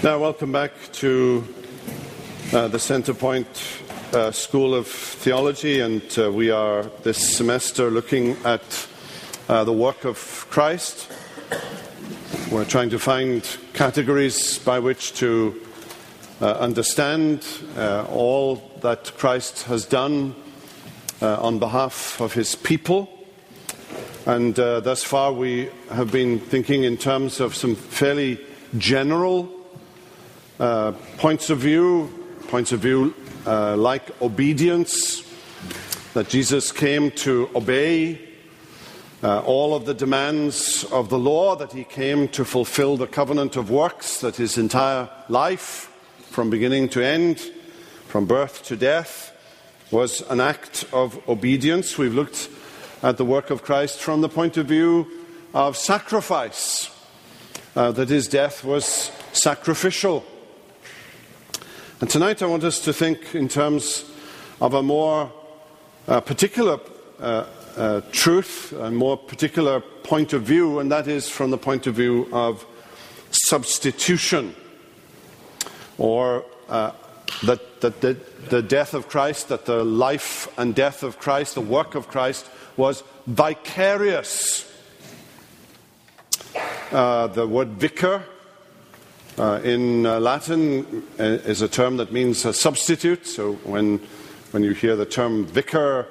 Now, welcome back to uh, the Centrepoint uh, School of Theology, and uh, we are this semester looking at uh, the work of Christ. We're trying to find categories by which to uh, understand uh, all that Christ has done on behalf of his people. And thus far, we have been thinking in terms of some fairly general uh, points of view, points of view uh, like obedience, that Jesus came to obey uh, all of the demands of the law, that he came to fulfill the covenant of works, that his entire life, from beginning to end, from birth to death, was an act of obedience. We've looked at the work of Christ from the point of view of sacrifice, uh, that his death was sacrificial. And tonight I want us to think in terms of a more uh, particular uh, uh, truth, a more particular point of view, and that is from the point of view of substitution, or uh, that, that the, the death of Christ, that the life and death of Christ, the work of Christ, was vicarious. Uh, the word vicar uh, in uh, Latin uh, is a term that means a substitute. So when, when you hear the term vicar,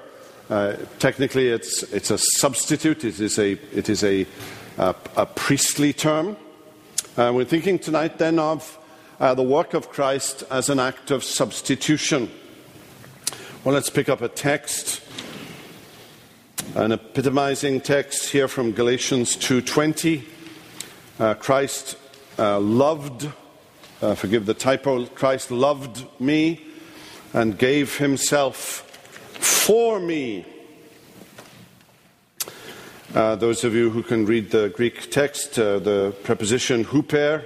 uh, technically it's, it's a substitute. It is a, it is a, a, a priestly term. Uh, we're thinking tonight then of uh, the work of Christ as an act of substitution. Well, let's pick up a text, an epitomizing text here from Galatians 2:20. Christ uh, loved, uh, forgive the typo, Christ loved me and gave himself for me. Uh, those of you who can read the Greek text, uh, the preposition huper,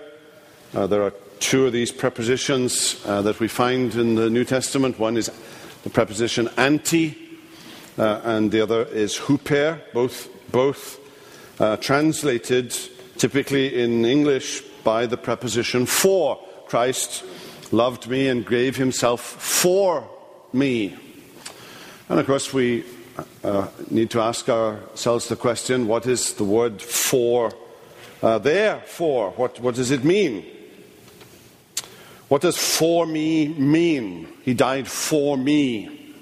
uh, there are two of these prepositions that we find in the New Testament. One is the preposition anti, and the other is huper, both, both translated typically in English by the preposition for. Christ loved me and gave himself for me. And of course, we uh, need to ask ourselves the question what is the word for uh, there for? What, what does it mean? What does for me mean? He died for me.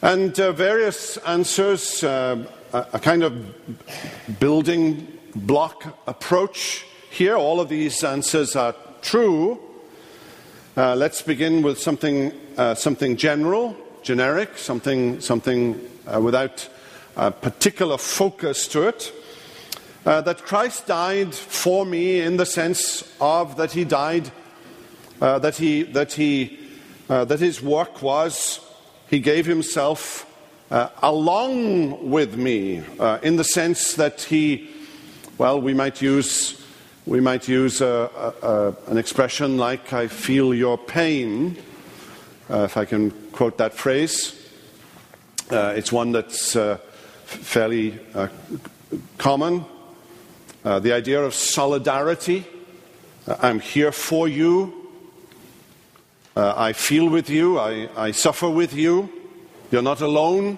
And uh, various answers, uh, a kind of building block approach here. All of these answers are true. Uh, let's begin with something, uh, something general, generic, something, something uh, without a particular focus to it. Uh, that Christ died for me in the sense of that he died, uh, that, he, that, he, uh, that his work was, he gave himself along with me, in the sense that he well, we might use, we might use a, a, a, an expression like, I feel your pain, uh, if I can quote that phrase. Uh, it's one that's uh, fairly uh, common. Uh, the idea of solidarity uh, I'm here for you. I feel with you. I, I suffer with you. You're not alone.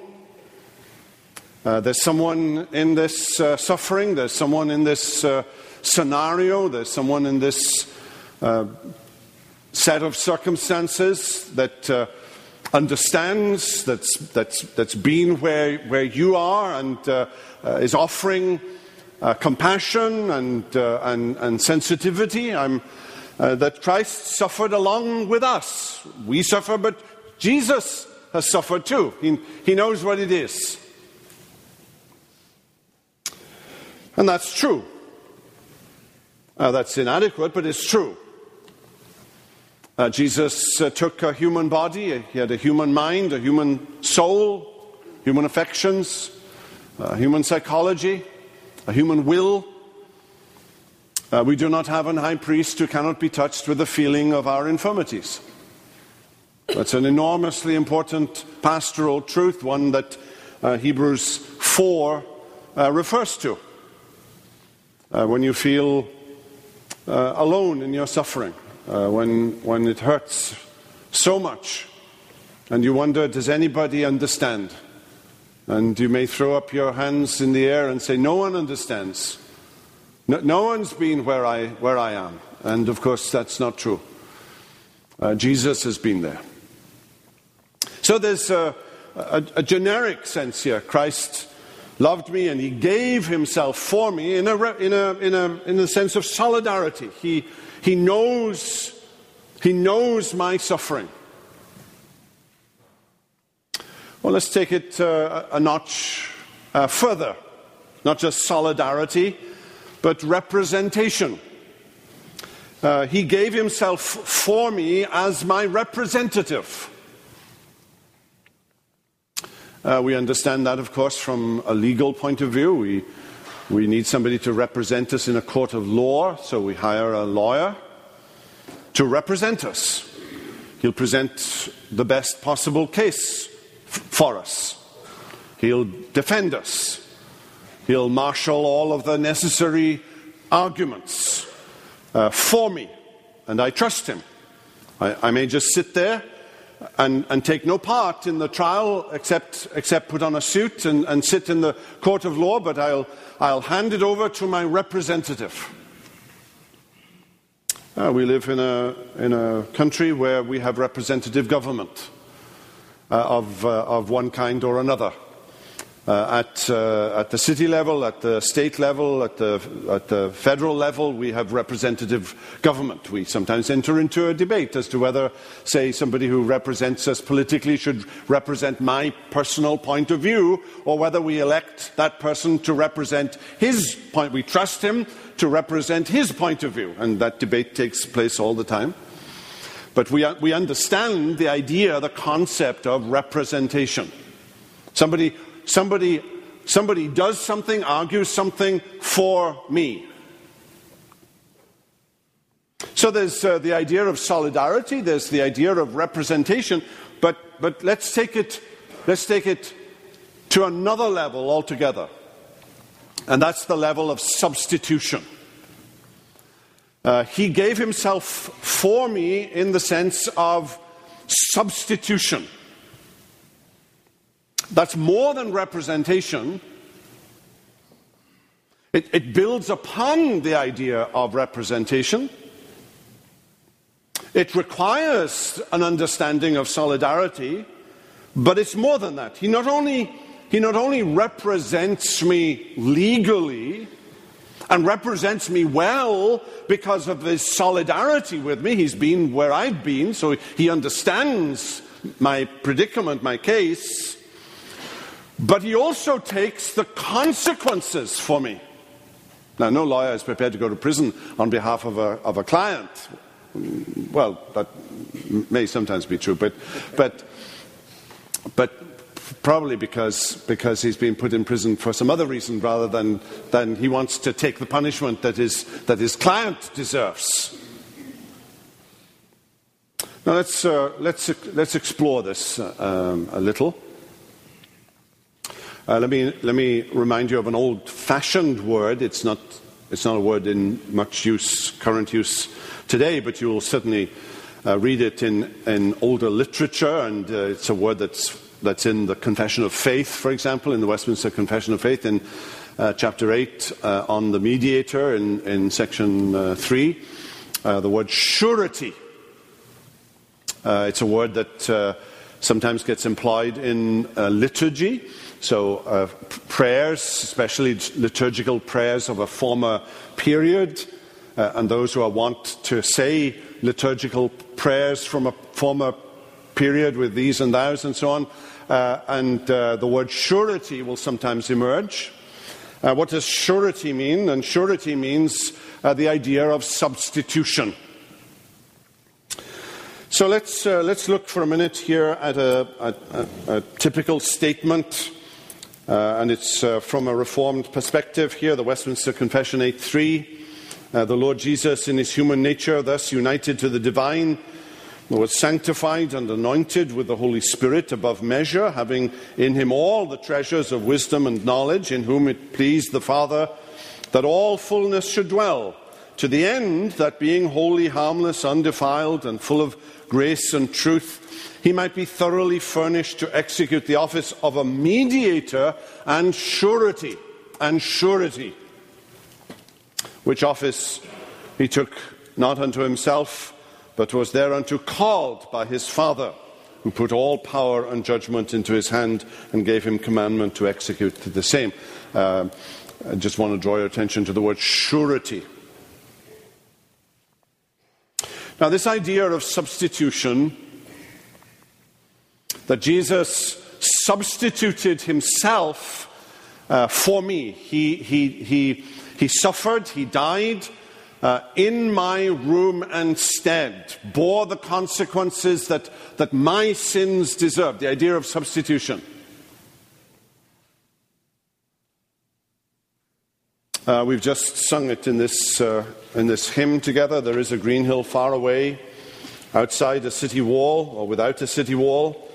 Uh, there's someone in this uh, suffering, there's someone in this uh, scenario, there's someone in this uh, set of circumstances that uh, understands, that's, that's, that's been where, where you are, and is offering compassion and, and, and, sensitivity. That Christ suffered along with us. We suffer, but Jesus has suffered too. He, he knows what it is. And that's true. Uh, that's inadequate, but it's true. Uh, Jesus uh, took a human body, he had a human mind, a human soul, human affections, uh, human psychology, a human will. Uh, we do not have an high priest who cannot be touched with the feeling of our infirmities. That's an enormously important pastoral truth, one that uh, Hebrews 4 refers to. Uh, when you feel uh, alone in your suffering, uh, when, when it hurts so much, and you wonder, does anybody understand? And you may throw up your hands in the air and say, No one understands. No, no one's been where I, where I am. And of course, that's not true. Uh, Jesus has been there. So there's a, a, a, generic sense here. Christ loved me and he gave himself for me in a, in a, in a, in a sense of solidarity. He, he, knows, he knows my suffering. Well, let's take it uh, a notch uh, further. Not just solidarity, but representation. Uh, he gave himself for me as my representative. Uh, we understand that, of course, from a legal point of view. We, we need somebody to represent us in a court of law, so we hire a lawyer to represent us. He'll present the best possible case f- for us, he'll defend us, he'll marshal all of the necessary arguments uh, for me, and I trust him. I, I may just sit there and, and, take no part in the trial except, except put on a suit and, and sit in the court of law, but I'll, I'll hand it over to my representative. Uh, we live in a, in a country where we have representative government uh, of, uh, of one kind or another. Uh, at, uh, at, the city level, at the state level, at the, at the, federal level, we have representative government. We sometimes enter into a debate as to whether, say, somebody who represents us politically should represent my personal point of view, or whether we elect that person to represent his point. We trust him to represent his point of view, and that debate takes place all the time. But we, we understand the idea, the concept of representation. Somebody somebody, somebody does something, argues something for me. So there's uh, the idea of solidarity, there's the idea of representation, but, but let's, take it, let's take it to another level altogether. And that's the level of substitution. Uh, he gave himself for me in the sense of substitution. That's more than representation. It, it, builds upon the idea of representation. It requires an understanding of solidarity, but it's more than that. He not only, he not only represents me legally and represents me well because of his solidarity with me, he's been where I've been, so he understands my predicament, my case. But he also takes the consequences for me. Now, no lawyer is prepared to go to prison on behalf of a, of a client. Well, that may sometimes be true, but, but, but probably because, because he's been put in prison for some other reason rather than, than he wants to take the punishment that his, that his client deserves. Now, let's, uh, let's, let's explore this uh, um, a little. Uh, let, me, let me remind you of an old fashioned word. It's not, it's not a word in much use, current use today, but you'll certainly uh, read it in, in older literature, and uh, it's a word that's, that's in the Confession of Faith, for example, in the Westminster Confession of Faith, in uh, chapter 8 uh, on the mediator, in, in section uh, 3. the word surety. it's a word that sometimes gets employed in liturgy. So, uh, prayers, especially liturgical prayers of a former period, uh, and those who are wont to say liturgical prayers from a former period with these and thous and so on. Uh, and uh, the word surety will sometimes emerge. Uh, what does surety mean? And surety means uh, the idea of substitution. So let's, let's look for a minute here at a, a, a typical statement and it's uh, from a Reformed perspective here, the Westminster Confession 8.3. Uh, the Lord Jesus, in his human nature, thus united to the divine, was sanctified and anointed with the Holy Spirit above measure, having in him all the treasures of wisdom and knowledge, in whom it pleased the Father that all fullness should dwell to the end that being wholly harmless, undefiled, and full of grace and truth, he might be thoroughly furnished to execute the office of a mediator and surety, and surety, which office he took not unto himself, but was thereunto called by his Father, who put all power and judgment into his hand and gave him commandment to execute the same. Uh, I just want to draw your attention to the word surety. Now, this idea of substitution, that Jesus substituted himself uh, for me, he, he, he, he suffered, he died. Uh, in my room and stead, bore the consequences that, that my sins deserve. The idea of substitution. Uh, we've just sung it in this, uh, in this hymn together. There is a green hill far away, outside a city wall or without a city wall,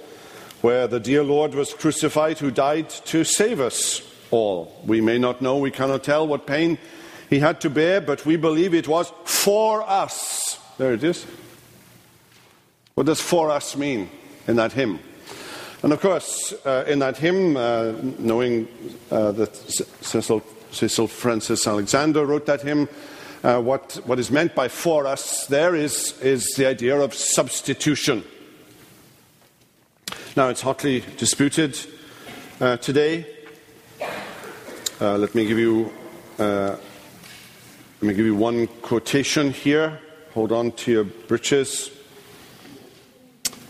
where the dear Lord was crucified, who died to save us all. We may not know, we cannot tell what pain he had to bear, but we believe it was for us. There it is. What does for us mean in that hymn? And of course, uh, in that hymn, uh, knowing uh, that Cecil Cecil Frances Alexander wrote that hymn. Uh, what, what is meant by for us there is, is the idea of substitution. Now, it's hotly disputed uh, today. Uh, let me give you uh, let me give you one quotation here. Hold on to your breeches.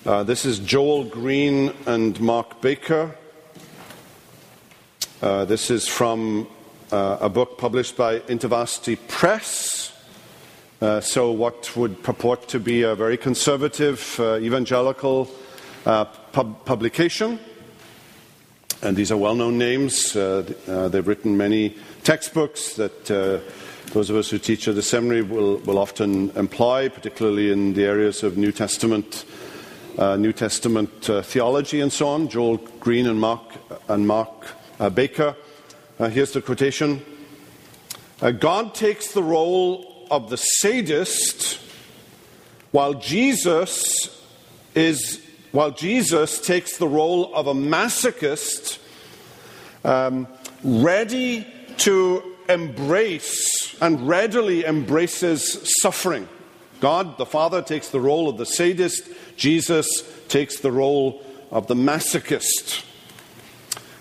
Uh, this is Joel Green and Mark Baker. Uh, this is from uh, a book published by InterVarsity Press. Uh, so, what would purport to be a very conservative uh, evangelical uh, pub- publication. And these are well known names. Uh, uh, they've written many textbooks that those of us who teach at the seminary will, will often employ, particularly in the areas of New Testament. New Testament theology and so on. Joel Green and Mark and Mark Baker uh, here's the quotation uh, God takes the role of the sadist while Jesus is while Jesus takes the role of a masochist um, ready to embrace and readily embraces suffering. God, the Father, takes the role of the sadist, Jesus takes the role of the masochist.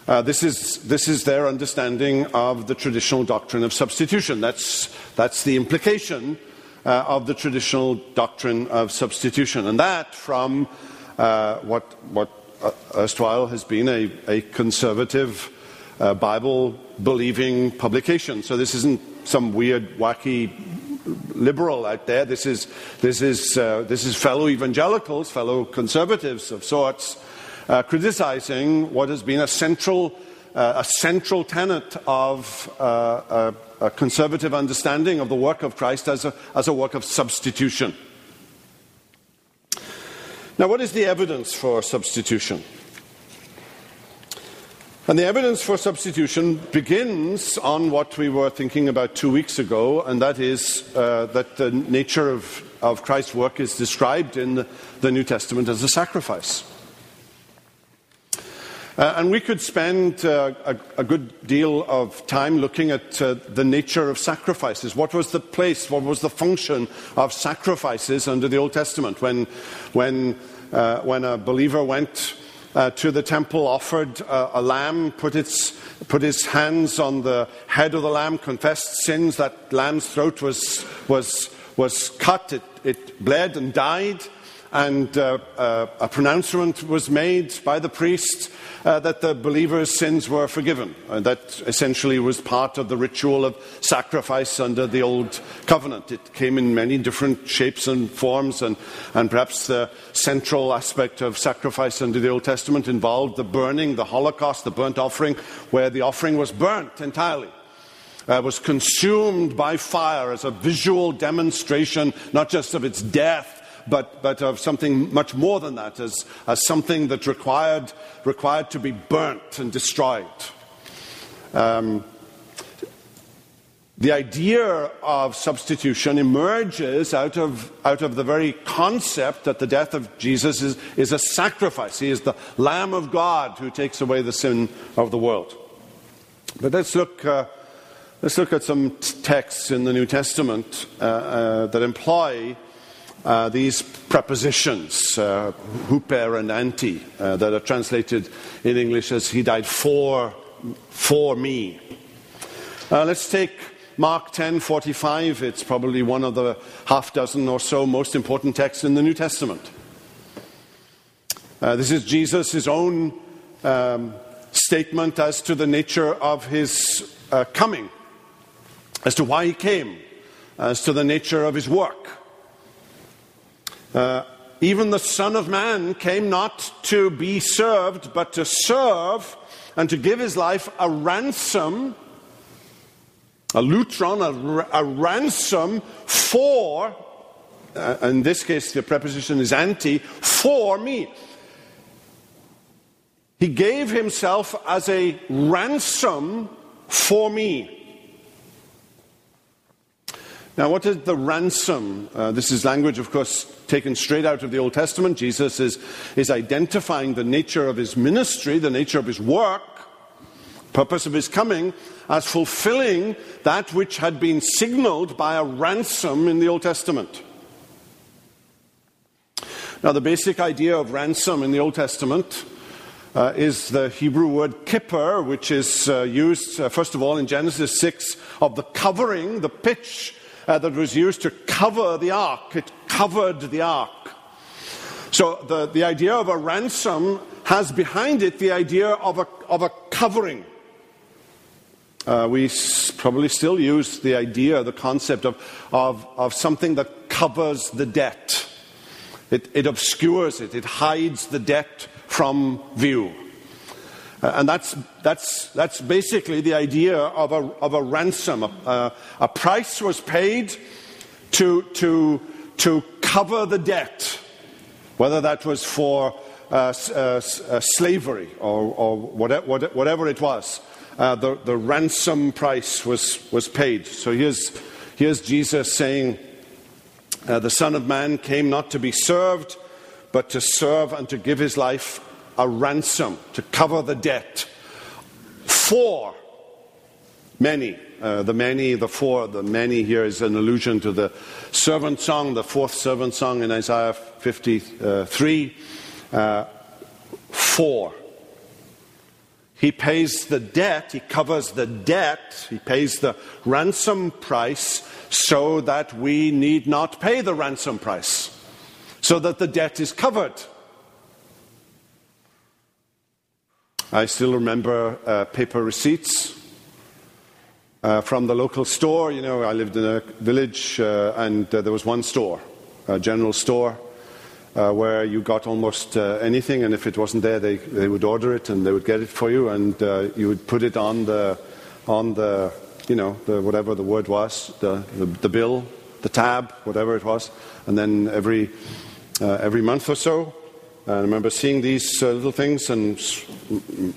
Uh, this, is, this is their understanding of the traditional doctrine of substitution. That's, that's the implication uh, of the traditional doctrine of substitution. And that from uh, what, what uh, erstwhile has been a, a conservative uh, Bible believing publication. So this isn't some weird, wacky liberal out there. This is, this is, uh, this is fellow evangelicals, fellow conservatives of sorts uh, criticizing what has been a central, uh, a central tenet of uh, a, a, conservative understanding of the work of Christ as a, as a work of substitution. Now, what is the evidence for substitution? And the evidence for substitution begins on what we were thinking about two weeks ago, and that is uh, that the nature of, of Christ's work is described in the, the New Testament as a sacrifice. Uh, and we could spend uh, a, a, good deal of time looking at uh, the nature of sacrifices. What was the place, what was the function of sacrifices under the Old Testament? When, when, uh, when a believer went uh, to the temple, offered a lamb, put, its, put his hands on the head of the lamb, confessed sins, that lamb's throat was, was, was cut, it, it bled and died and uh, uh, a pronouncement was made by the priest uh, that the believer's sins were forgiven. And that essentially was part of the ritual of sacrifice under the Old Covenant. It came in many different shapes and forms, and, and perhaps the central aspect of sacrifice under the Old Testament involved the burning, the Holocaust, the burnt offering, where the offering was burnt entirely. Uh, was consumed by fire as a visual demonstration, not just of its death, but, but of something much more than that, as, as something that required, required to be burnt and destroyed. Um, the idea of substitution emerges out of, out of the very concept that the death of Jesus is, is a sacrifice. He is the Lamb of God who takes away the sin of the world. But let's look, uh, let's look at some t- texts in the New Testament uh, uh, that employ uh, these prepositions, uh, huper and anti, uh, that are translated in English as He died for, for me. let's take Mark 10:45, it's probably one of the half dozen or so most important texts in the New Testament. Uh, this is Jesus' his own um, statement as to the nature of his uh, coming, as to why he came, as to the nature of his work. Uh, even the Son of Man came not to be served, but to serve and to give his life a ransom a lutron, a, a ransom for, uh, in this case the preposition is anti, for me. He gave himself as a ransom for me. Now, what is the ransom? Uh, this is language, of course, taken straight out of the Old Testament. Jesus is, is identifying the nature of his ministry, the nature of his work, purpose of his coming, as fulfilling that which had been signaled by a ransom in the Old Testament. Now, the basic idea of ransom in the Old Testament uh, is the Hebrew word kippur, which is uh, used, uh, first of all, in Genesis 6 of the covering, the pitch uh, that was used to cover the ark. It covered the ark. So, the, the idea of a ransom has behind it the idea of a, of a covering. Uh, we s- probably still use the idea, the concept of, of, of something that covers the debt. It, it obscures it, it hides the debt from view. Uh, and that's, that's, that's basically the idea of a, of a ransom. A, a price was paid to, to, to cover the debt, whether that was for uh, uh, uh slavery or, or whatever, whatever it was uh, the, the ransom price was, was paid. So here's, here's Jesus saying, uh, The Son of Man came not to be served, but to serve and to give his life a ransom, to cover the debt for many. Uh, the many, the four, the many here is an allusion to the servant song, the fourth servant song in Isaiah 53. Uh, four. He pays the debt, he covers the debt, he pays the ransom price so that we need not pay the ransom price, so that the debt is covered. I still remember uh, paper receipts uh, from the local store. You know, I lived in a village uh, and uh, there was one store, a general store uh, where you got almost anything, and if it wasn't there, they, they would order it and they would get it for you, and you would put it on the, on the you know, the, whatever the word was, the, the, the, bill, the tab, whatever it was, and then every, uh, every month or so, I remember seeing these uh, little things, and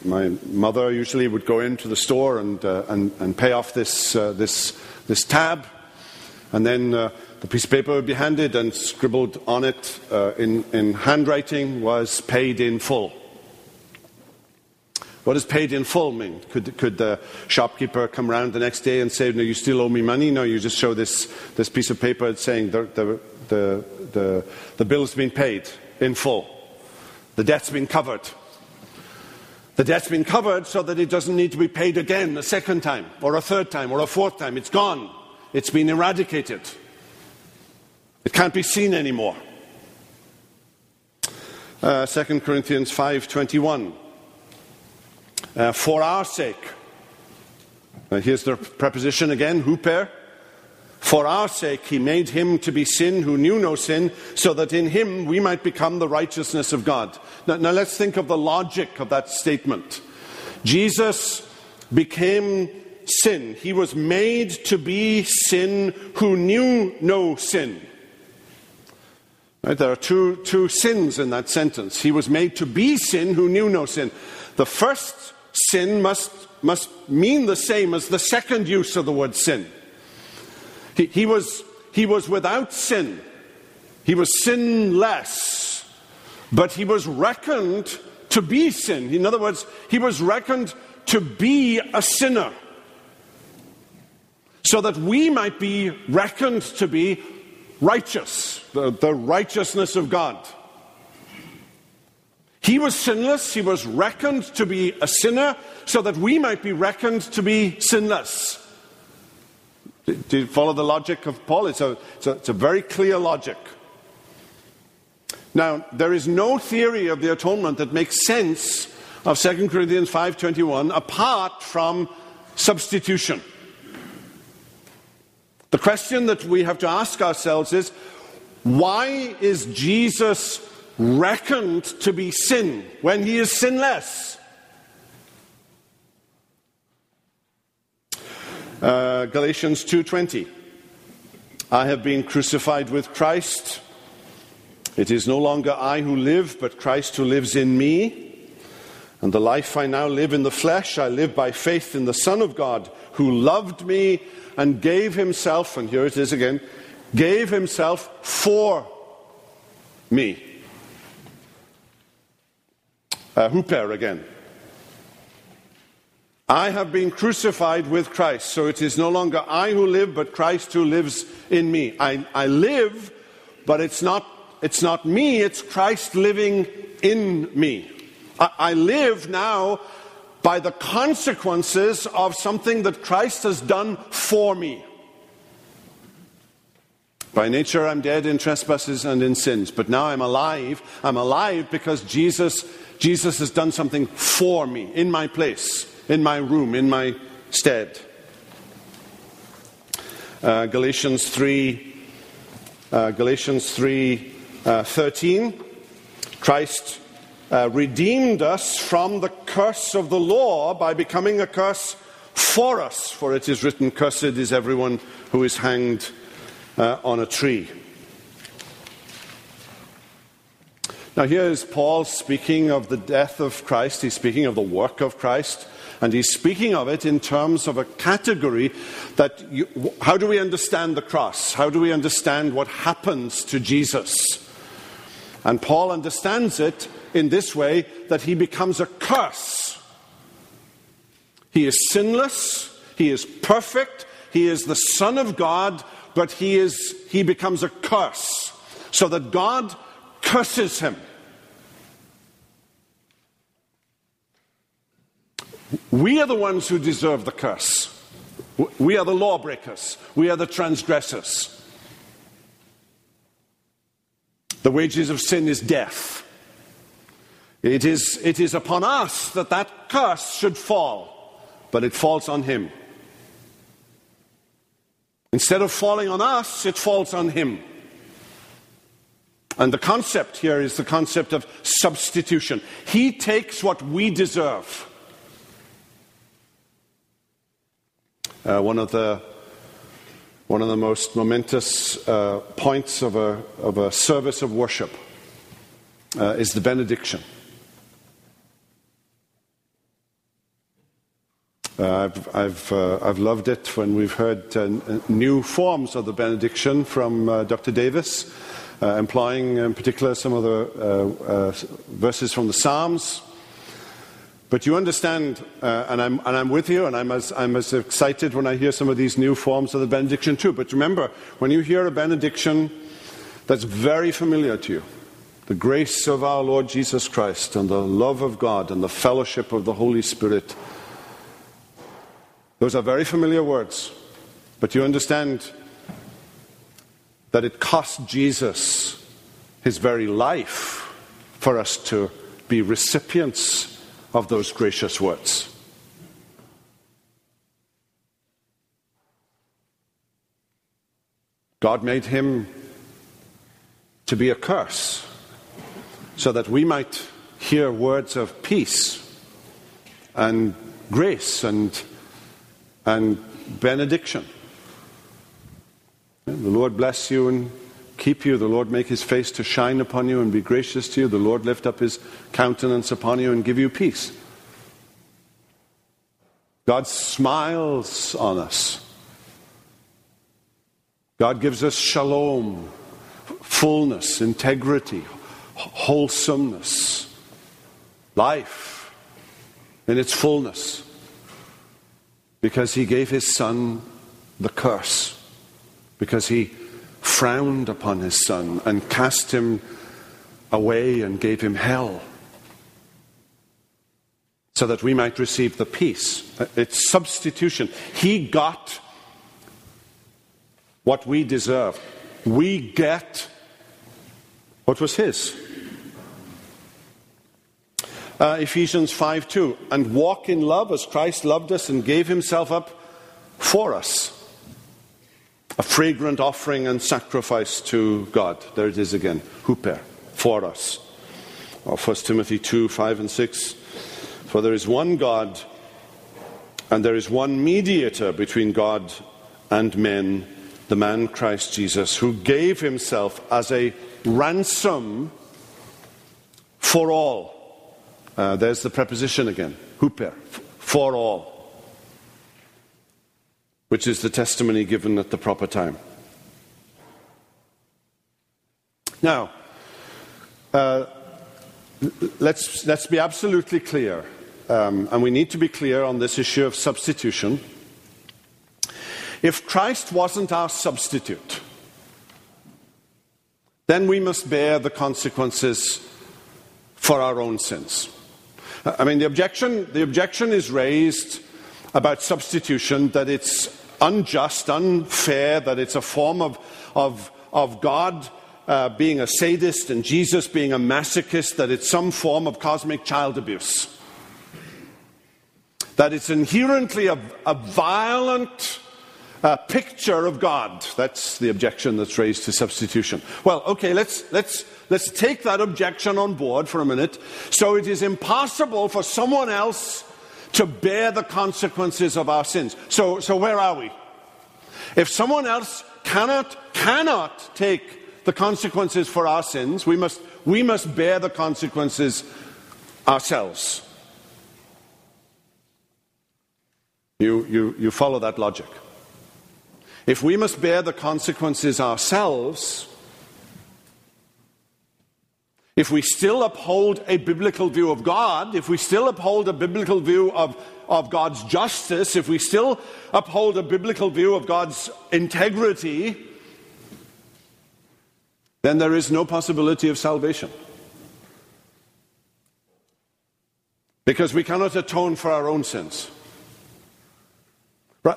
my mother usually would go into the store and, uh, and, and pay off this, this, this tab, and then the piece of paper would be handed and scribbled on it uh, in, in handwriting was paid in full. What does paid in full mean? Could, could the shopkeeper come around the next day and say, No, you still owe me money? No, you just show this, this piece of paper saying the, the, the, the, the bill's been paid in full. The debt's been covered. The debt's been covered so that it doesn't need to be paid again a second time, or a third time, or a fourth time. It's gone. It's been eradicated. It can't be seen anymore. Uh, 2 Corinthians 5.21. Uh, for our sake. Uh, here's the preposition again, huper. For our sake, he made him to be sin who knew no sin, so that in him we might become the righteousness of God. Now, now let's think of the logic of that statement. Jesus became sin. He was made to be sin who knew no sin. Right? There are two, two sins in that sentence. He was made to be sin who knew no sin. The first sin must, must mean the same as the second use of the word sin. He, he, was, he was without sin, he was sinless, but he was reckoned to be sin. In other words, he was reckoned to be a sinner so that we might be reckoned to be righteous, the, the righteousness of God. He was sinless, he was reckoned to be a sinner, so that we might be reckoned to be sinless. Do you follow the logic of Paul? It's a, it's a, it's a very clear logic. Now, there is no theory of the atonement that makes sense of 2 Corinthians 5:21 apart from substitution. The question that we have to ask ourselves is why is Jesus reckoned to be sin when he is sinless? Uh, Galatians 2:20 I have been crucified with Christ. It is no longer I who live but Christ who lives in me. And the life I now live in the flesh I live by faith in the son of God who loved me and gave himself and here it is again gave himself for me. Uh, huper again I have been crucified with Christ, so it is no longer I who live, but Christ who lives in me. I, I live, but it's not, it's not me, it's Christ living in me. I, I live now by the consequences of something that Christ has done for me. By nature, I'm dead in trespasses and in sins, but now I'm alive. I'm alive because Jesus, Jesus has done something for me in my place in my room, in my stead. Uh, Galatians 3, uh, Galatians 3 uh, 13. Christ uh, redeemed us from the curse of the law by becoming a curse for us, for it is written, Cursed is everyone who is hanged uh, on a tree. Now, here is Paul speaking of the death of Christ. He's speaking of the work of Christ. And he's speaking of it in terms of a category that you, how do we understand the cross? How do we understand what happens to Jesus? And Paul understands it in this way that he becomes a curse. He is sinless, he is perfect, he is the Son of God, but he, is, he becomes a curse. So that God curses him. We are the ones who deserve the curse. We are the lawbreakers. We are the transgressors. The wages of sin is death. It is, it is upon us that that curse should fall, but it falls on him. Instead of falling on us, it falls on him. And the concept here is the concept of substitution. He takes what we deserve. Uh, one of the one of the most momentous uh, points of a, of a service of worship uh, is the benediction. Uh, I've, I've, uh, I've, loved it when we've heard uh, new forms of the benediction from Dr. Davis, employing in particular some of the verses from the Psalms. But you understand, uh, and, I'm, and I'm with you, and I'm as, I'm as excited when I hear some of these new forms of the benediction too. But remember, when you hear a benediction that's very familiar to you, the grace of our Lord Jesus Christ, and the love of God, and the fellowship of the Holy Spirit, those are very familiar words. But you understand that it cost Jesus his very life for us to be recipients of those gracious words. God made him to be a curse so that we might hear words of peace and grace and, and benediction. The Lord bless you and keep you. The Lord make his face to shine upon you and be gracious to you. The Lord lift up his countenance upon you and give you peace. God smiles on us. God gives us shalom, fullness, integrity, wholesomeness, life in its fullness, because He gave His Son the curse, because He frowned upon His Son and cast Him away and gave Him hell so that we might receive the peace. It's substitution. He got what we deserve. We get what was his. Uh, Ephesians 5 2. And walk in love as Christ loved us and gave himself up for us. A fragrant offering and sacrifice to God. There it is again. Huper. For us. Or 1 Timothy 2 5 and 6. For there is one God, and there is one mediator between God and men the man Christ Jesus, who gave himself as a ransom for all. Uh, there's the preposition again, huper, for all, which is the testimony given at the proper time. Now, uh, let's, let's be absolutely clear, um, and we need to be clear on this issue of substitution. If Christ wasn't our substitute, then we must bear the consequences for our own sins. I mean, the objection, the objection is raised about substitution that it's unjust, unfair, that it's a form of, of, of God uh, being a sadist and Jesus being a masochist, that it's some form of cosmic child abuse. That it's inherently a, a violent a picture of God. That's the objection that's raised to substitution. Well, okay, let's, let's, let's take that objection on board for a minute. So it is impossible for someone else to bear the consequences of our sins. So, so where are we? If someone else cannot, cannot take the consequences for our sins, we must, we must bear the consequences ourselves. You, you, you follow that logic. If we must bear the consequences ourselves, if we still uphold a biblical view of God, if we still uphold a biblical view of, of God's justice, if we still uphold a biblical view of God's integrity, then there is no possibility of salvation. Because we cannot atone for our own sins.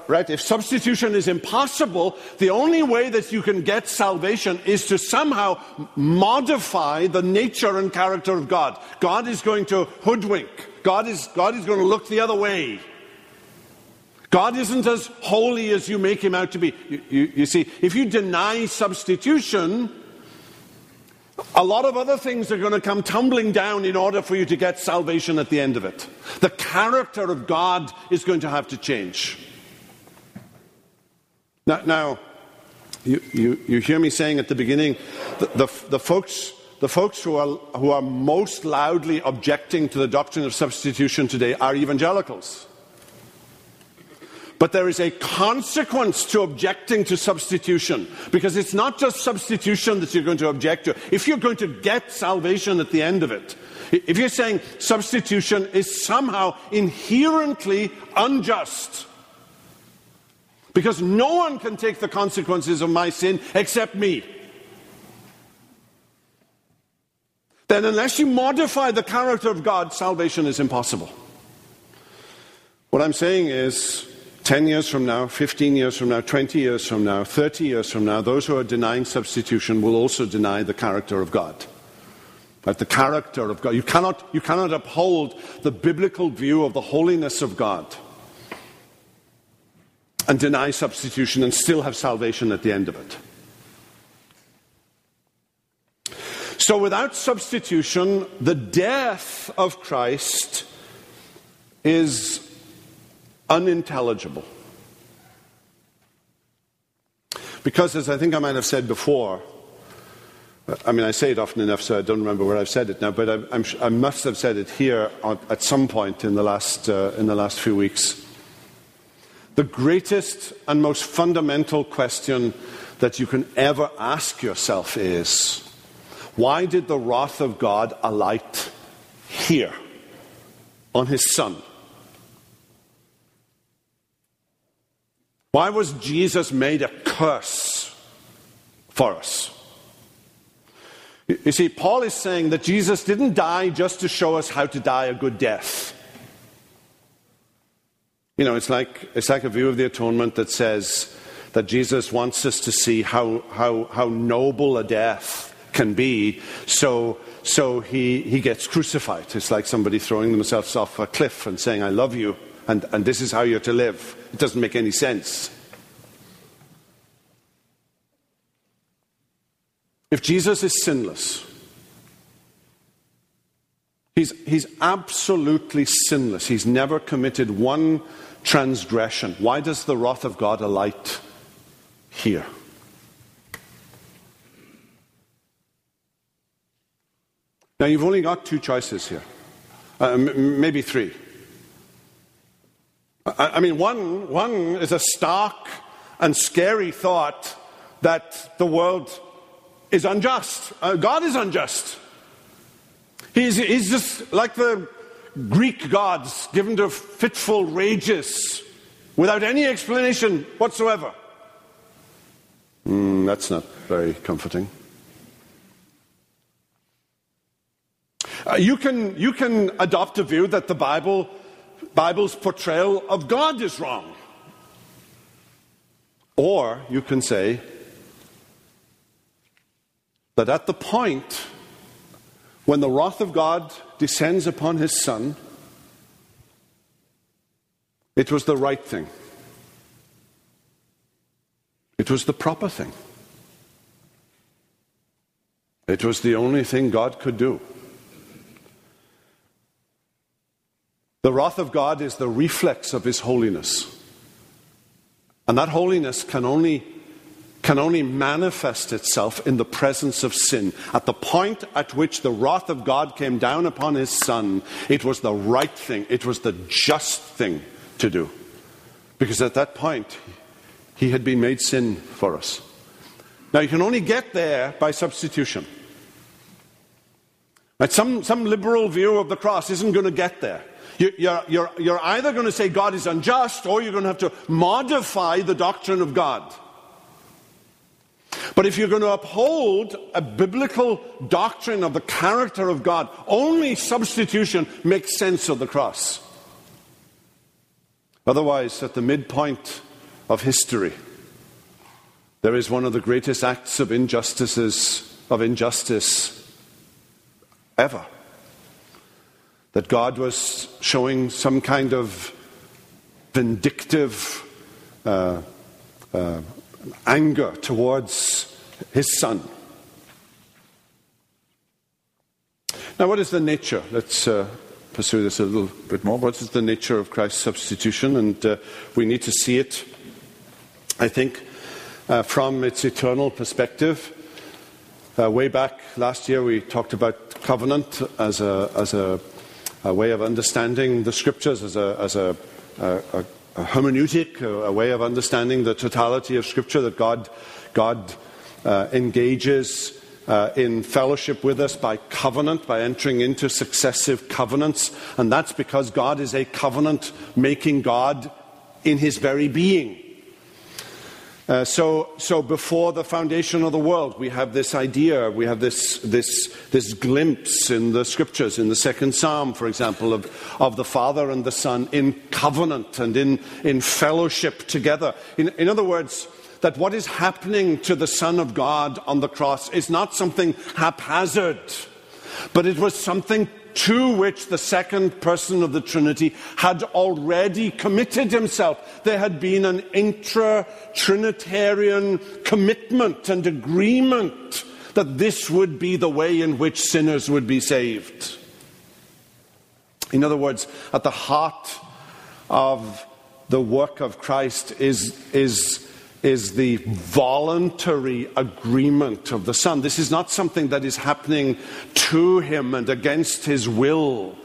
Right? If substitution is impossible, the only way that you can get salvation is to somehow modify the nature and character of God. God is going to hoodwink. God is, God is going to look the other way. God isn't as holy as you make him out to be. You, you, you see, if you deny substitution, a lot of other things are going to come tumbling down in order for you to get salvation at the end of it. The character of God is going to have to change. Now, now you, you, you, hear me saying at the beginning, the, the, the folks, the folks who, are, who are most loudly objecting to the doctrine of substitution today are evangelicals. But there is a consequence to objecting to substitution because it's not just substitution that you're going to object to. If you're going to get salvation at the end of it, if you're saying substitution is somehow inherently unjust, because no one can take the consequences of my sin except me. Then, unless you modify the character of God, salvation is impossible. What I'm saying is 10 years from now, 15 years from now, 20 years from now, 30 years from now, those who are denying substitution will also deny the character of God. But the character of God. You cannot, you cannot uphold the biblical view of the holiness of God and deny substitution and still have salvation at the end of it. So, without substitution, the death of Christ is unintelligible. Because, as I think I might have said before, I mean, I say it often enough, so I don't remember where I've said it now, but I, I must have said it here at some point in the last, uh, in the last few weeks. The greatest and most fundamental question that you can ever ask yourself is why did the wrath of God alight here on his son? Why was Jesus made a curse for us? You see, Paul is saying that Jesus didn't die just to show us how to die a good death. You know, it's like, it's like a view of the atonement that says that Jesus wants us to see how, how, how noble a death can be, so, so he, he gets crucified. It's like somebody throwing themselves off a cliff and saying, I love you, and, and this is how you're to live. It doesn't make any sense. If Jesus is sinless, he's, he's absolutely sinless. He's never committed one transgression. Why does the wrath of God alight here? Now, you've only got two choices here, uh, m- maybe three. I, I mean, one, one is a stark and scary thought that the world is unjust. Uh, God is unjust. He's, he's just like the Greek gods given to fitful rages without any explanation whatsoever. Mm, that's not very comforting. Uh, you, can, you can adopt a view that the Bible, Bible's portrayal of God is wrong. Or you can say that at the point when the wrath of God descends upon his Son, it was the right thing. It was the proper thing. It was the only thing God could do. The wrath of God is the reflex of His holiness. And that holiness can only, can only manifest itself in the presence of sin. At the point at which the wrath of God came down upon His Son, it was the right thing, it was the just thing to do. Because at that point, He had been made sin for us. Now, you can only get there by substitution. Right? Some, some liberal view of the cross isn't going to get there. You're, you're either going to say God is unjust or you're going to have to modify the doctrine of God. But if you're going to uphold a biblical doctrine of the character of God, only substitution makes sense of the cross. Otherwise, at the midpoint of history, there is one of the greatest acts of injustices of injustice ever that God was showing some kind of vindictive uh, uh, anger towards his son. Now, what is the nature? Let's uh, pursue this a little bit more. What is the nature of Christ's substitution? And uh, we need to see it, I think, uh, from its eternal perspective. Uh, way back last year, we talked about covenant as a, as a a way of understanding the scriptures as a, as a, a, a hermeneutic, a, way of understanding the totality of scripture that God, God uh, engages uh, in fellowship with us by covenant, by entering into successive covenants. And that's because God is a covenant making God in his very being. Uh, so, so before the foundation of the world, we have this idea, we have this, this, this glimpse in the scriptures, in the second psalm, for example, of, of the Father and the Son in covenant and in, in fellowship together. In, in other words, that what is happening to the Son of God on the cross is not something haphazard, but it was something to which the second person of the Trinity had already committed himself. There had been an intra Trinitarian commitment and agreement that this would be the way in which sinners would be saved. In other words, at the heart of the work of Christ is, is is the voluntary agreement of the Son. This is not something that is happening to him and against his will,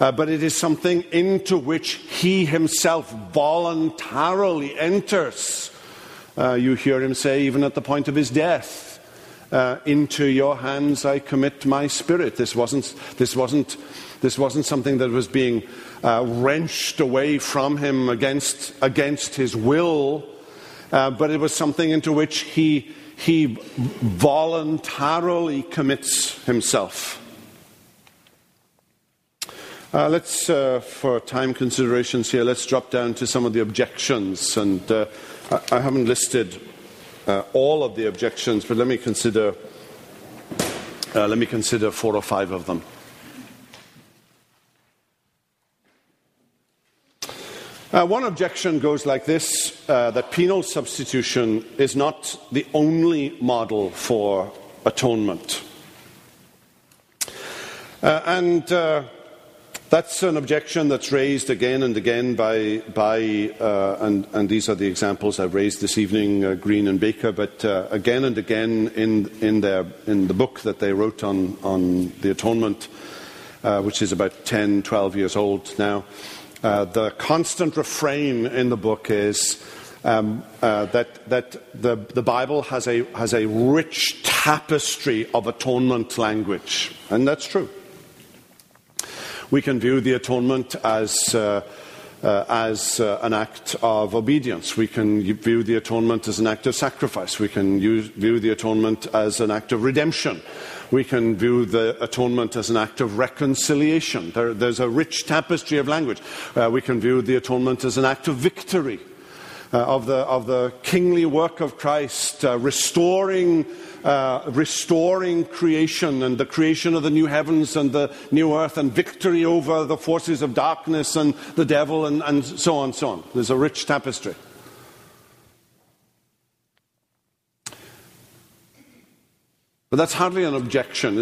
uh, but it is something into which he himself voluntarily enters Uh, you hear him say, even at the point of his death, uh, Into your hands I commit my spirit. This wasn't, this wasn't, this wasn't something that was being uh, wrenched away from him against, against his will, uh, but it was something into which he, he voluntarily commits himself. Uh, let's, uh, for time considerations here, let's drop down to some of the objections. And uh, I, I, haven't listed uh, all of the objections, but let me consider. Uh, let me consider four or five of them. Uh, one objection goes like this that penal substitution is not the only model for atonement. and that's an objection that's raised again and again by, by uh, and, and, these are the examples I've raised this evening, uh, Green and Baker, but uh, again and again in, in, their, in the book that they wrote on, on the atonement, uh, which is about 10, 12 years old now. Uh, the constant refrain in the book is um, uh, that, that the, the Bible has a, has a rich tapestry of atonement language, and that's true. We can view the atonement as, uh, uh, as uh, an act of obedience. We can view the atonement as an act of sacrifice. We can use, view the atonement as an act of redemption. We can view the atonement as an act of reconciliation. There, there's a rich tapestry of language. Uh, we can view the atonement as an act of victory. Uh, of, the, of the kingly work of Christ, uh, restoring uh, restoring creation and the creation of the new heavens and the new earth and victory over the forces of darkness and the devil and, and so on and so on. There's a rich tapestry. But that's hardly an objection.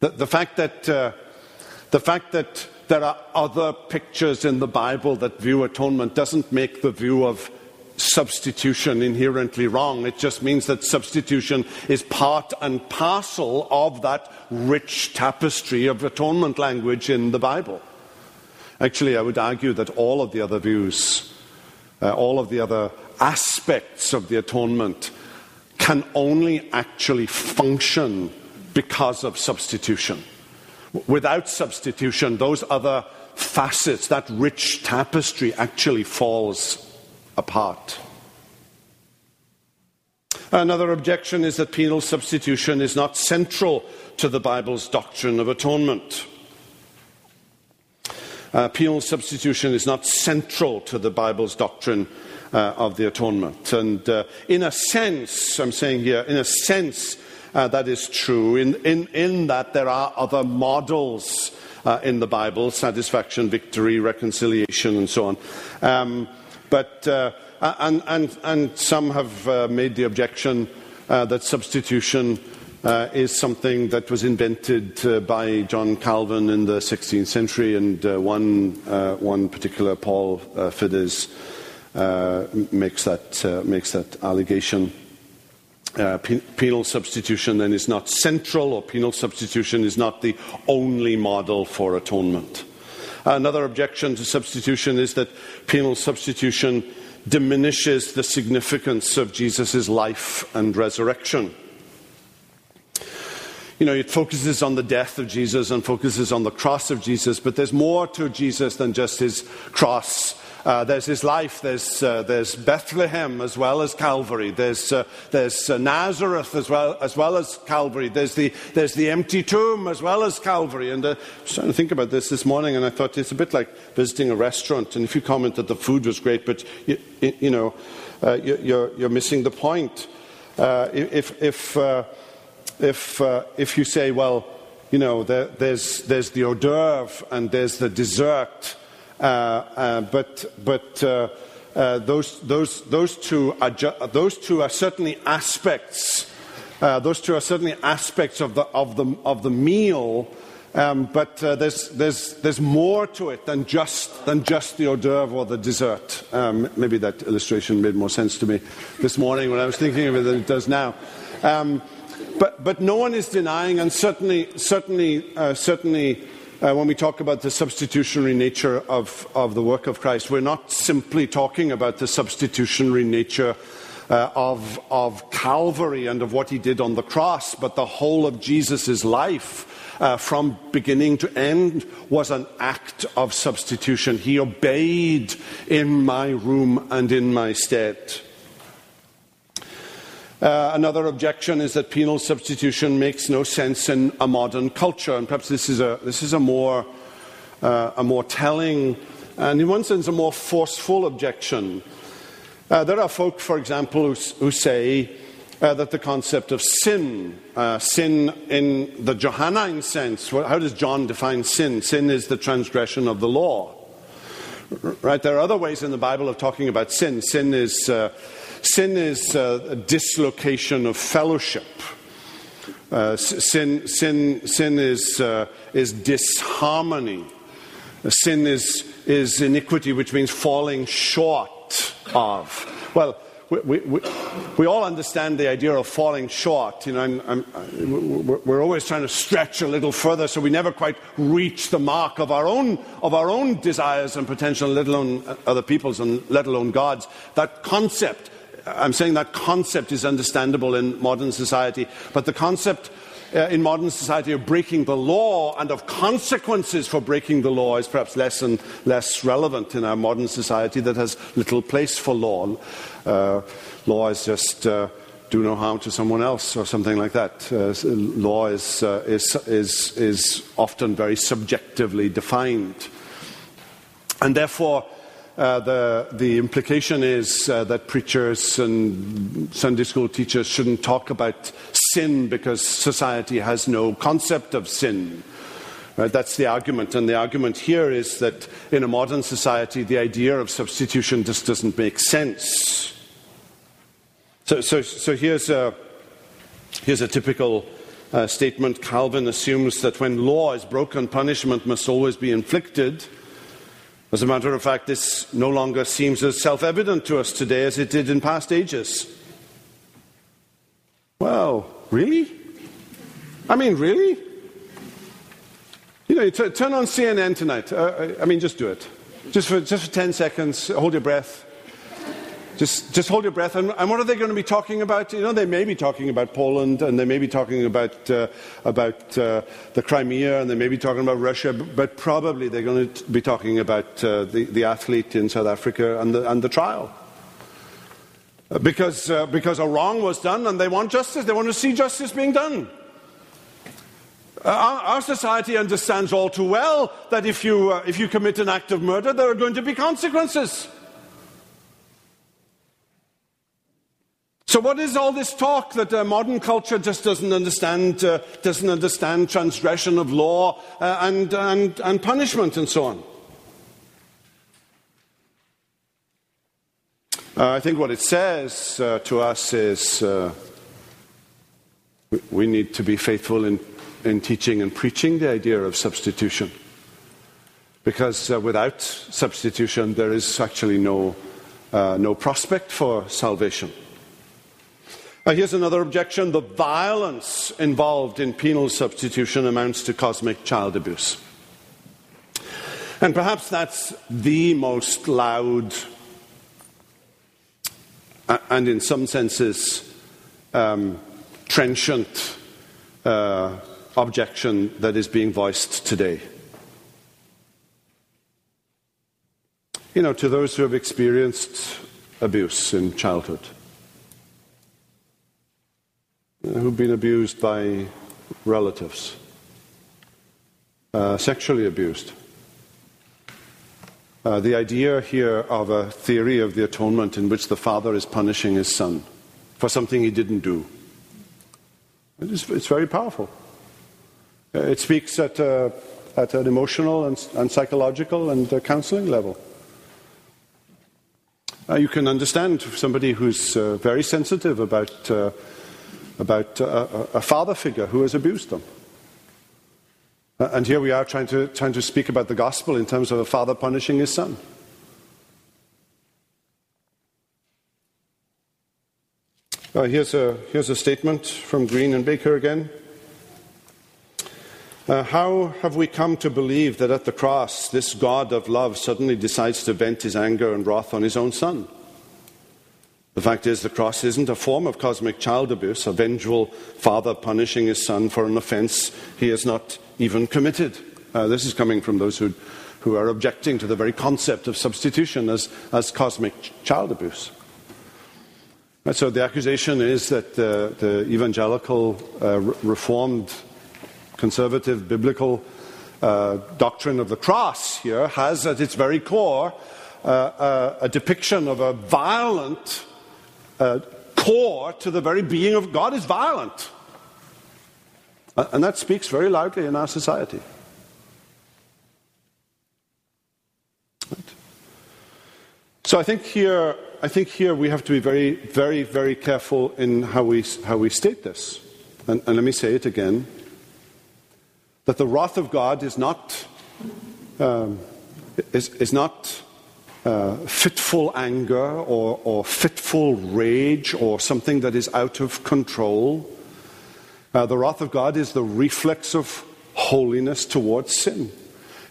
The, the, fact that, uh, the fact that there are other pictures in the Bible that view atonement doesn't make the view of substitution inherently wrong. It just means that substitution is part and parcel of that rich tapestry of atonement language in the Bible. Actually, I would argue that all of the other views, uh, all of the other aspects of the atonement, can only actually function because of substitution. Without substitution, those other facets, that rich tapestry actually falls apart. Another objection is that penal substitution is not central to the Bible's doctrine of atonement. Uh, penal substitution is not central to the Bible's doctrine uh, of the atonement. And uh, in a sense, I'm saying here, in a sense, uh, that is true, in, in, in, that there are other models uh, in the Bible satisfaction, victory, reconciliation, and so on. Um, but, uh, and, and, and, some have uh, made the objection uh, that substitution uh, is something that was invented uh, by John Calvin in the 16th century, and uh, one, one particular, Paul Fiddes, makes, that, makes that allegation. Uh, penal substitution then is not central, or penal substitution is not the only model for atonement. Another objection to substitution is that penal substitution diminishes the significance of Jesus' life and resurrection. You know, it focuses on the death of Jesus and focuses on the cross of Jesus, but there's more to Jesus than just his cross uh, there's his life, there's, uh, there's Bethlehem as well as Calvary, there's, uh, there's uh, Nazareth as well, as well as Calvary, there's the, there's the empty tomb as well as Calvary. And uh, I was trying to think about this this morning, and I thought it's a bit like visiting a restaurant. And if you comment that the food was great, but you, you know, you're, you're missing the point. if, if, if, if you say, well, you know, there, there's, there's the hors d'oeuvre and there's the dessert, but but uh, those, those, those, two are ju- those two are certainly aspects. those two are certainly aspects of the, of the, of the meal. Um, but uh, there's, there's, there's more to it than just, than just the hors d'oeuvre or the dessert. Um, maybe that illustration made more sense to me this morning when I was thinking of it than it does now. Um, but, but no one is denying, and certainly, certainly, uh, certainly uh, when we talk about the substitutionary nature of, of the work of Christ, we're not simply talking about the substitutionary nature uh, of, of Calvary and of what he did on the cross, but the whole of Jesus' life. Uh, from beginning to end was an act of substitution. He obeyed in my room and in my stead. Uh, another objection is that penal substitution makes no sense in a modern culture, and perhaps this is a, this is a, more, uh, a more telling and, in one sense, a more forceful objection. Uh, there are folk, for example, who, who say uh, that the concept of sin, uh, sin in the Johannine sense, how does John define sin? Sin is the transgression of the law. Right? There are other ways in the Bible of talking about sin. Sin is Sin is uh, a dislocation of fellowship. Uh, sin, sin, sin is, uh, is disharmony. Sin is, is iniquity, which means falling short of. Well, we, we, we, all understand the idea of falling short. You know, I'm, I'm, we're always trying to stretch a little further, so we never quite reach the mark of our own of our own desires and potential, let alone other people's, and let alone God's. That concept I'm saying that concept is understandable in modern society, but the concept uh, in modern society of breaking the law and of consequences for breaking the law is perhaps less and less relevant in our modern society that has little place for law. Uh, law is just uh, do no harm to someone else or something like that. Uh, law is, uh, is, is, is often very subjectively defined. And therefore, uh, the, the, implication is uh, that preachers and Sunday school teachers shouldn't talk about sin because society has no concept of sin. Uh, that's the argument. And the argument here is that in a modern society, the idea of substitution just doesn't make sense. So, so, so here's, a, here's a typical uh, statement Calvin assumes that when law is broken, punishment must always be inflicted. As a matter of fact, this no longer seems as self evident to us today as it did in past ages. Well, really? I mean, really? You know, t- turn on CNN tonight. Uh, I mean, just do it. Just for, just for 10 seconds, hold your breath. Just, just hold your breath. And, and, what are they going to be talking about? You know, they may be talking about Poland, and they may be talking about, uh, about uh, the Crimea, and they may be talking about Russia, but, probably they're going to be talking about uh, the, the athlete in South Africa and the, and the trial. Uh, because, uh, because a wrong was done, and they want justice. They want to see justice being done. Uh, our, our, society understands all too well that if you, if you commit an act of murder, there are going to be consequences. So, what is all this talk that uh, modern culture just doesn't understand, uh, doesn't understand transgression of law uh, and, and, and punishment and so on? Uh, I think what it says uh, to us is uh, we need to be faithful in, in teaching and preaching the idea of substitution. Because without substitution, there is actually no, no prospect for salvation. Uh, here's another objection the violence involved in penal substitution amounts to cosmic child abuse. And perhaps that's the most loud uh, and, in some senses, um, trenchant uh, objection that is being voiced today. You know, to those who have experienced abuse in childhood who've been abused by relatives, uh, sexually abused. Uh, the idea here of a theory of the atonement in which the father is punishing his son for something he didn't do. It is, it's very powerful. Uh, it speaks at, uh, at an emotional and, and psychological and uh, counseling level. You can understand somebody who's very sensitive about about a, a father figure who has abused them. Uh, and here we are trying to, trying to speak about the gospel in terms of a father punishing his son. Uh, here's, a, here's a statement from Green and Baker again. Uh, how have we come to believe that at the cross, this God of love suddenly decides to vent his anger and wrath on his own son? The fact is, the cross isn't a form of cosmic child abuse, a vengeful father punishing his son for an offense he has not even committed. Uh, this is coming from those who, who are objecting to the very concept of substitution as, as cosmic child abuse. And so the accusation is that the, the evangelical, uh, reformed, conservative, biblical uh, doctrine of the cross here has at its very core uh, uh a depiction of a violent uh, core to the very being of God is violent. And that speaks very loudly in our society. So I think here, I think here we have to be very, very, very careful in how we, how we state this. And, and let me say it again that the wrath of God is not, um, is, is not uh, fitful anger or, or, fitful rage or something that is out of control. Uh, the wrath of God is the reflex of holiness towards sin.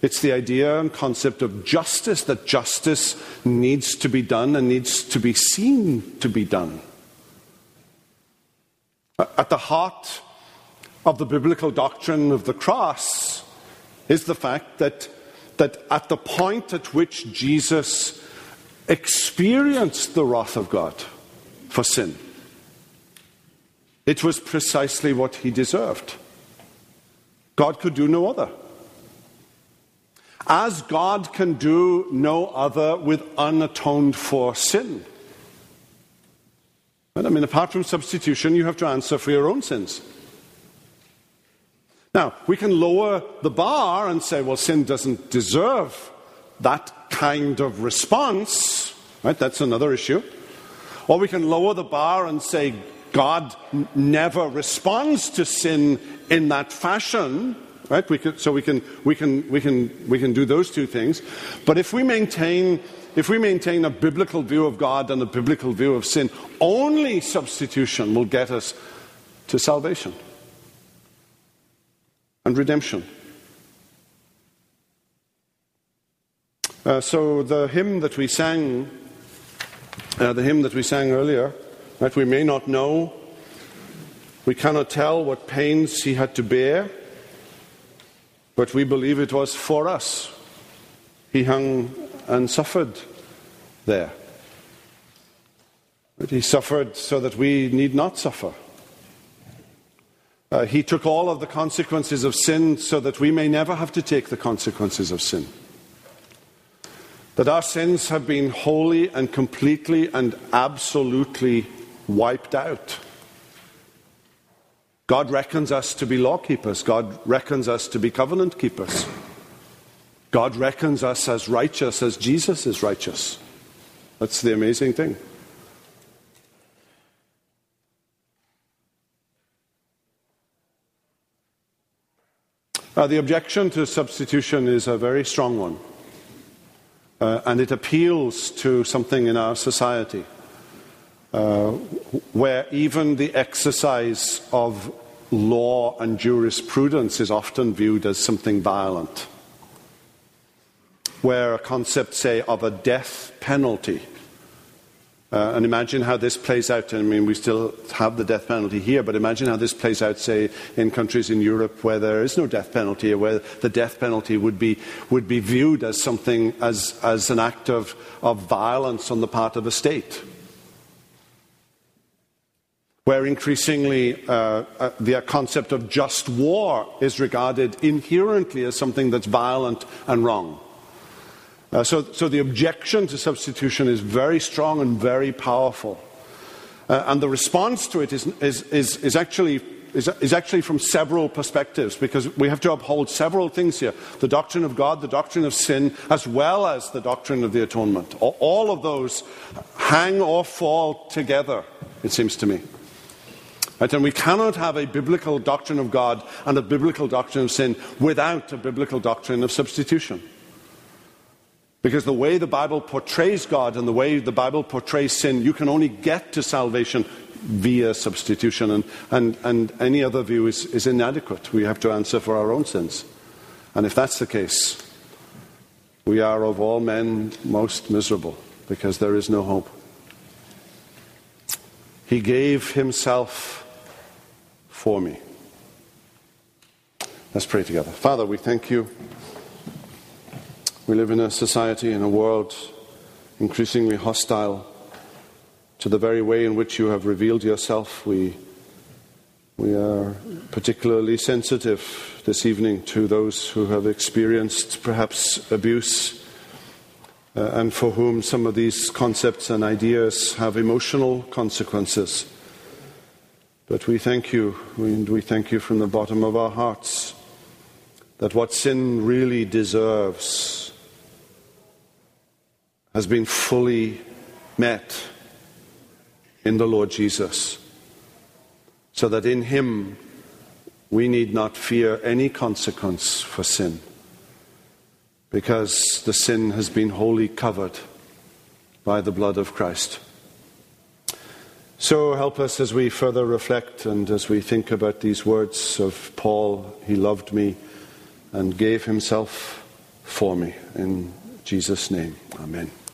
It's the idea and concept of justice, that justice needs to be done and needs to be seen to be done. At the heart of the biblical doctrine of the cross is the fact that, that at the point at which Jesus experienced the wrath of God for sin, it was precisely what he deserved. God could do no other as God can do no other with unatoned for sin. I mean, apart from substitution, you have to answer for your own sins. Now, we can lower the bar and say, well, sin doesn't deserve that kind of response, right? That's another issue. Or we can lower the bar and say, God n- never responds to sin in that fashion, Right? We so we can, we, can, we, can, we can do those two things. But if we, maintain, if we maintain a biblical view of God and a biblical view of sin, only substitution will get us to salvation and redemption. Uh, so the hymn that we sang, uh, the hymn that we sang earlier, that we may not know, we cannot tell what pains he had to bear. But we believe it was for us. He hung and suffered there. But he suffered so that we need not suffer. Uh, he took all of the consequences of sin so that we may never have to take the consequences of sin. That our sins have been wholly and completely and absolutely wiped out. God reckons us to be law keepers. God reckons us to be covenant keepers. God reckons us as righteous as Jesus is righteous. That's the amazing thing. Uh, the objection to substitution is a very strong one, uh, and it appeals to something in our society uh, where even the exercise of law and jurisprudence is often viewed as something violent. Where a concept, say, of a death penalty, uh, and imagine how this plays out. I mean, we still have the death penalty here, but imagine how this plays out, say, in countries in Europe where there is no death penalty, or where the death penalty would be, would be viewed as something, as, as an act of, of violence on the part of a state where increasingly uh, uh, the concept of just war is regarded inherently as something that's violent and wrong. Uh, so, so, the objection to substitution is very strong and very powerful. Uh, and the response to it is, is, is, is actually is, is, actually from several perspectives because we have to uphold several things here the doctrine of God, the doctrine of sin, as well as the doctrine of the atonement. All of those hang or fall together, it seems to me. Right? And we cannot have a biblical doctrine of God and a biblical doctrine of sin without a biblical doctrine of substitution. Because the way the Bible portrays God and the way the Bible portrays sin, you can only get to salvation via substitution, and, and, and any other view is, is inadequate. We have to answer for our own sins. And if that's the case, we are of all men most miserable because there is no hope. He gave himself for me. Let's pray together. Father, we thank you. We live in a society, in a world increasingly hostile to the very way in which you have revealed yourself. We, we are particularly sensitive this evening to those who have experienced perhaps abuse uh, and for whom some of these concepts and ideas have emotional consequences. But we thank you, and we thank you from the bottom of our hearts that what sin really deserves has been fully met in the Lord Jesus, so that in Him we need not fear any consequence for sin, because the sin has been wholly covered by the blood of Christ. So help us as we further reflect and as we think about these words of Paul, He loved me and gave himself for me. In Jesus' name, amen.